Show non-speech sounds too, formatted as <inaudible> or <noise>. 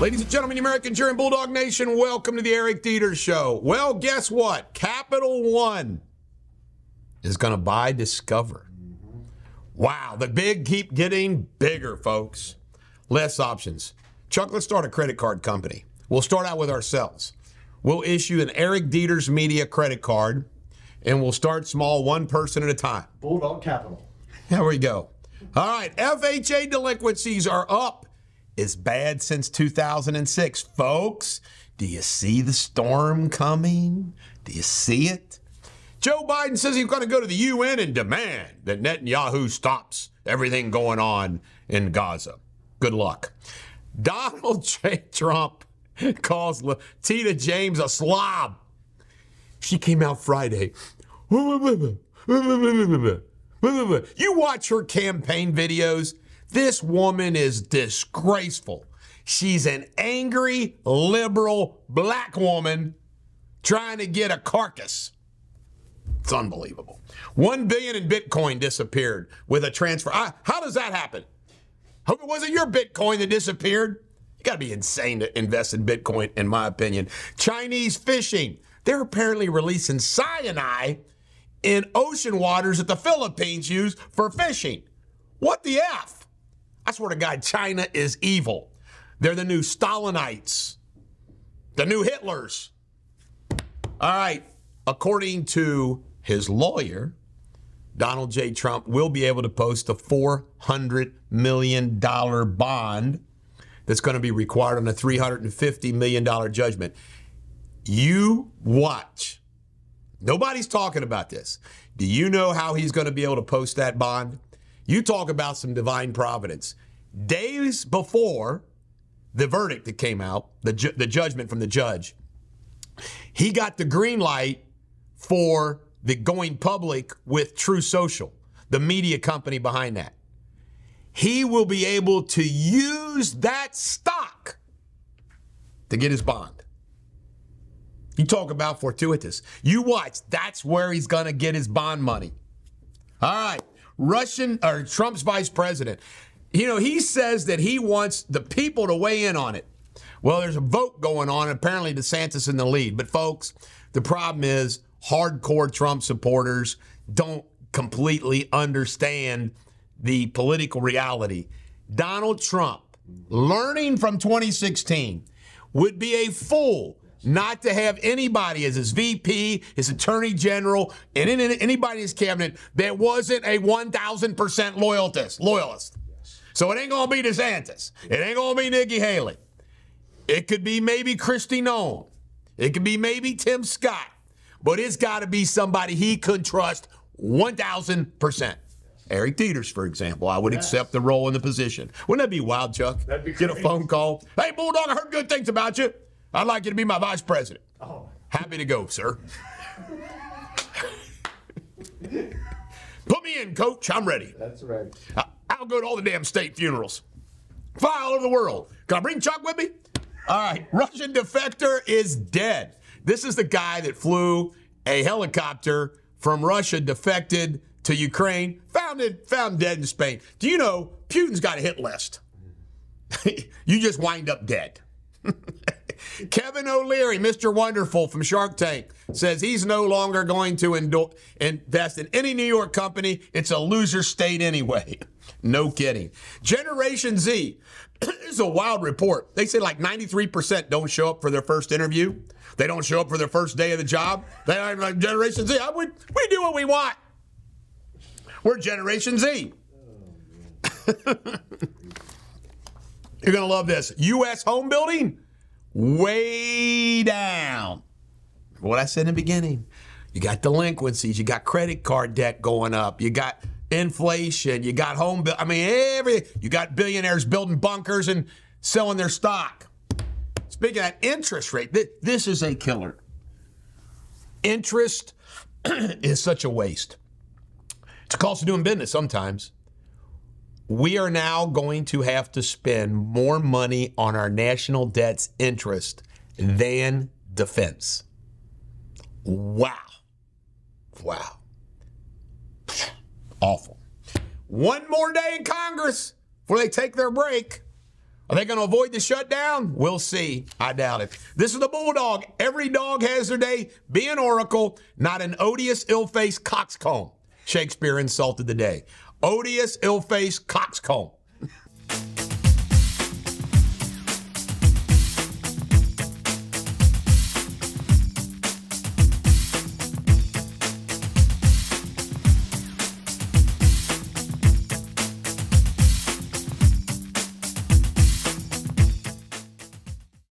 Ladies and gentlemen, the American Cheering Bulldog Nation, welcome to the Eric Deters Show. Well, guess what? Capital One is going to buy Discover. Wow, the big keep getting bigger, folks. Less options. Chuck, let's start a credit card company. We'll start out with ourselves. We'll issue an Eric Deters Media credit card, and we'll start small, one person at a time. Bulldog Capital. There we go. All right, FHA delinquencies are up is bad since 2006. Folks, do you see the storm coming? Do you see it? Joe Biden says he's going to go to the UN and demand that Netanyahu stops everything going on in Gaza. Good luck. Donald <laughs> J. Trump calls Tina James a slob. She came out Friday. <laughs> You watch her campaign videos. This woman is disgraceful. She's an angry, liberal black woman trying to get a carcass. It's unbelievable. One billion in Bitcoin disappeared with a transfer. How does that happen? Hope it wasn't your Bitcoin that disappeared. You got to be insane to invest in Bitcoin, in my opinion. Chinese fishing. They're apparently releasing cyanide in ocean waters that the Philippines use for fishing. What the F? Swear to God, China is evil. They're the new Stalinites, the new Hitlers. All right. According to his lawyer, Donald J. Trump will be able to post a $400 million bond that's going to be required on a $350 million judgment. You watch. Nobody's talking about this. Do you know how he's going to be able to post that bond? You talk about some divine providence. Days before the verdict that came out, the, ju- the judgment from the judge, he got the green light for the going public with Truth Social, the media company behind that. He will be able to use that stock to get his bond. You talk about fortuitous. You watch, that's where he's going to get his bond money. All right. Russian or Trump's vice president. You know, he says that he wants the people to weigh in on it. Well, there's a vote going on. Apparently, DeSantis in the lead. But, folks, the problem is hardcore Trump supporters don't completely understand the political reality. Donald Trump, learning from 2016, would be a fool not to have anybody as his VP, his attorney general, and anybody in his cabinet that wasn't a 1,000% loyalist. loyalist. So it ain't going to be DeSantis. It ain't going to be Nikki Haley. It could be maybe Kristi Noem. It could be maybe Tim Scott. But it's got to be somebody he could trust 1,000%. Eric Deters, for example, I would yes. accept the role in the position. Wouldn't that be wild, Chuck? That'd be Get a phone call. Hey, Bulldog, I heard good things about you. I'd like you to be my vice president. Oh. Happy to go, sir. <laughs> Put me in, coach. I'm ready. That's right. I'll go to all the damn state funerals. Fly all over the world. Can I bring Chuck with me? All right. Russian defector is dead. This is the guy that flew a helicopter from Russia, defected to Ukraine, found it, found dead in Spain. Do you know Putin's got a hit list? <laughs> you just wind up dead. <laughs> Kevin O'Leary, Mr. Wonderful from Shark Tank, says he's no longer going to invest in any New York company. It's a loser state anyway. <laughs> No kidding. Generation Z, <clears throat> this is a wild report. They say like 93% don't show up for their first interview. They don't show up for their first day of the job. They are like Generation Z. We do what we want. We're Generation Z. <laughs> You're going to love this. U.S. home building way down. What I said in the beginning. You got delinquencies, you got credit card debt going up, you got inflation, you got home. I mean, every you got billionaires building bunkers and selling their stock. Speaking of that interest rate, this is a killer. Interest <clears throat> is such a waste. It's a cost of doing business sometimes we are now going to have to spend more money on our national debt's interest than defense. Wow. Wow. Awful. One more day in Congress before they take their break. Are they going to avoid the shutdown? We'll see. I doubt it. This is the Bulldog. Every dog has their day. Be an oracle, not an odious, ill faced coxcomb. Shakespeare insulted the day. Odious, ill faced coxcomb.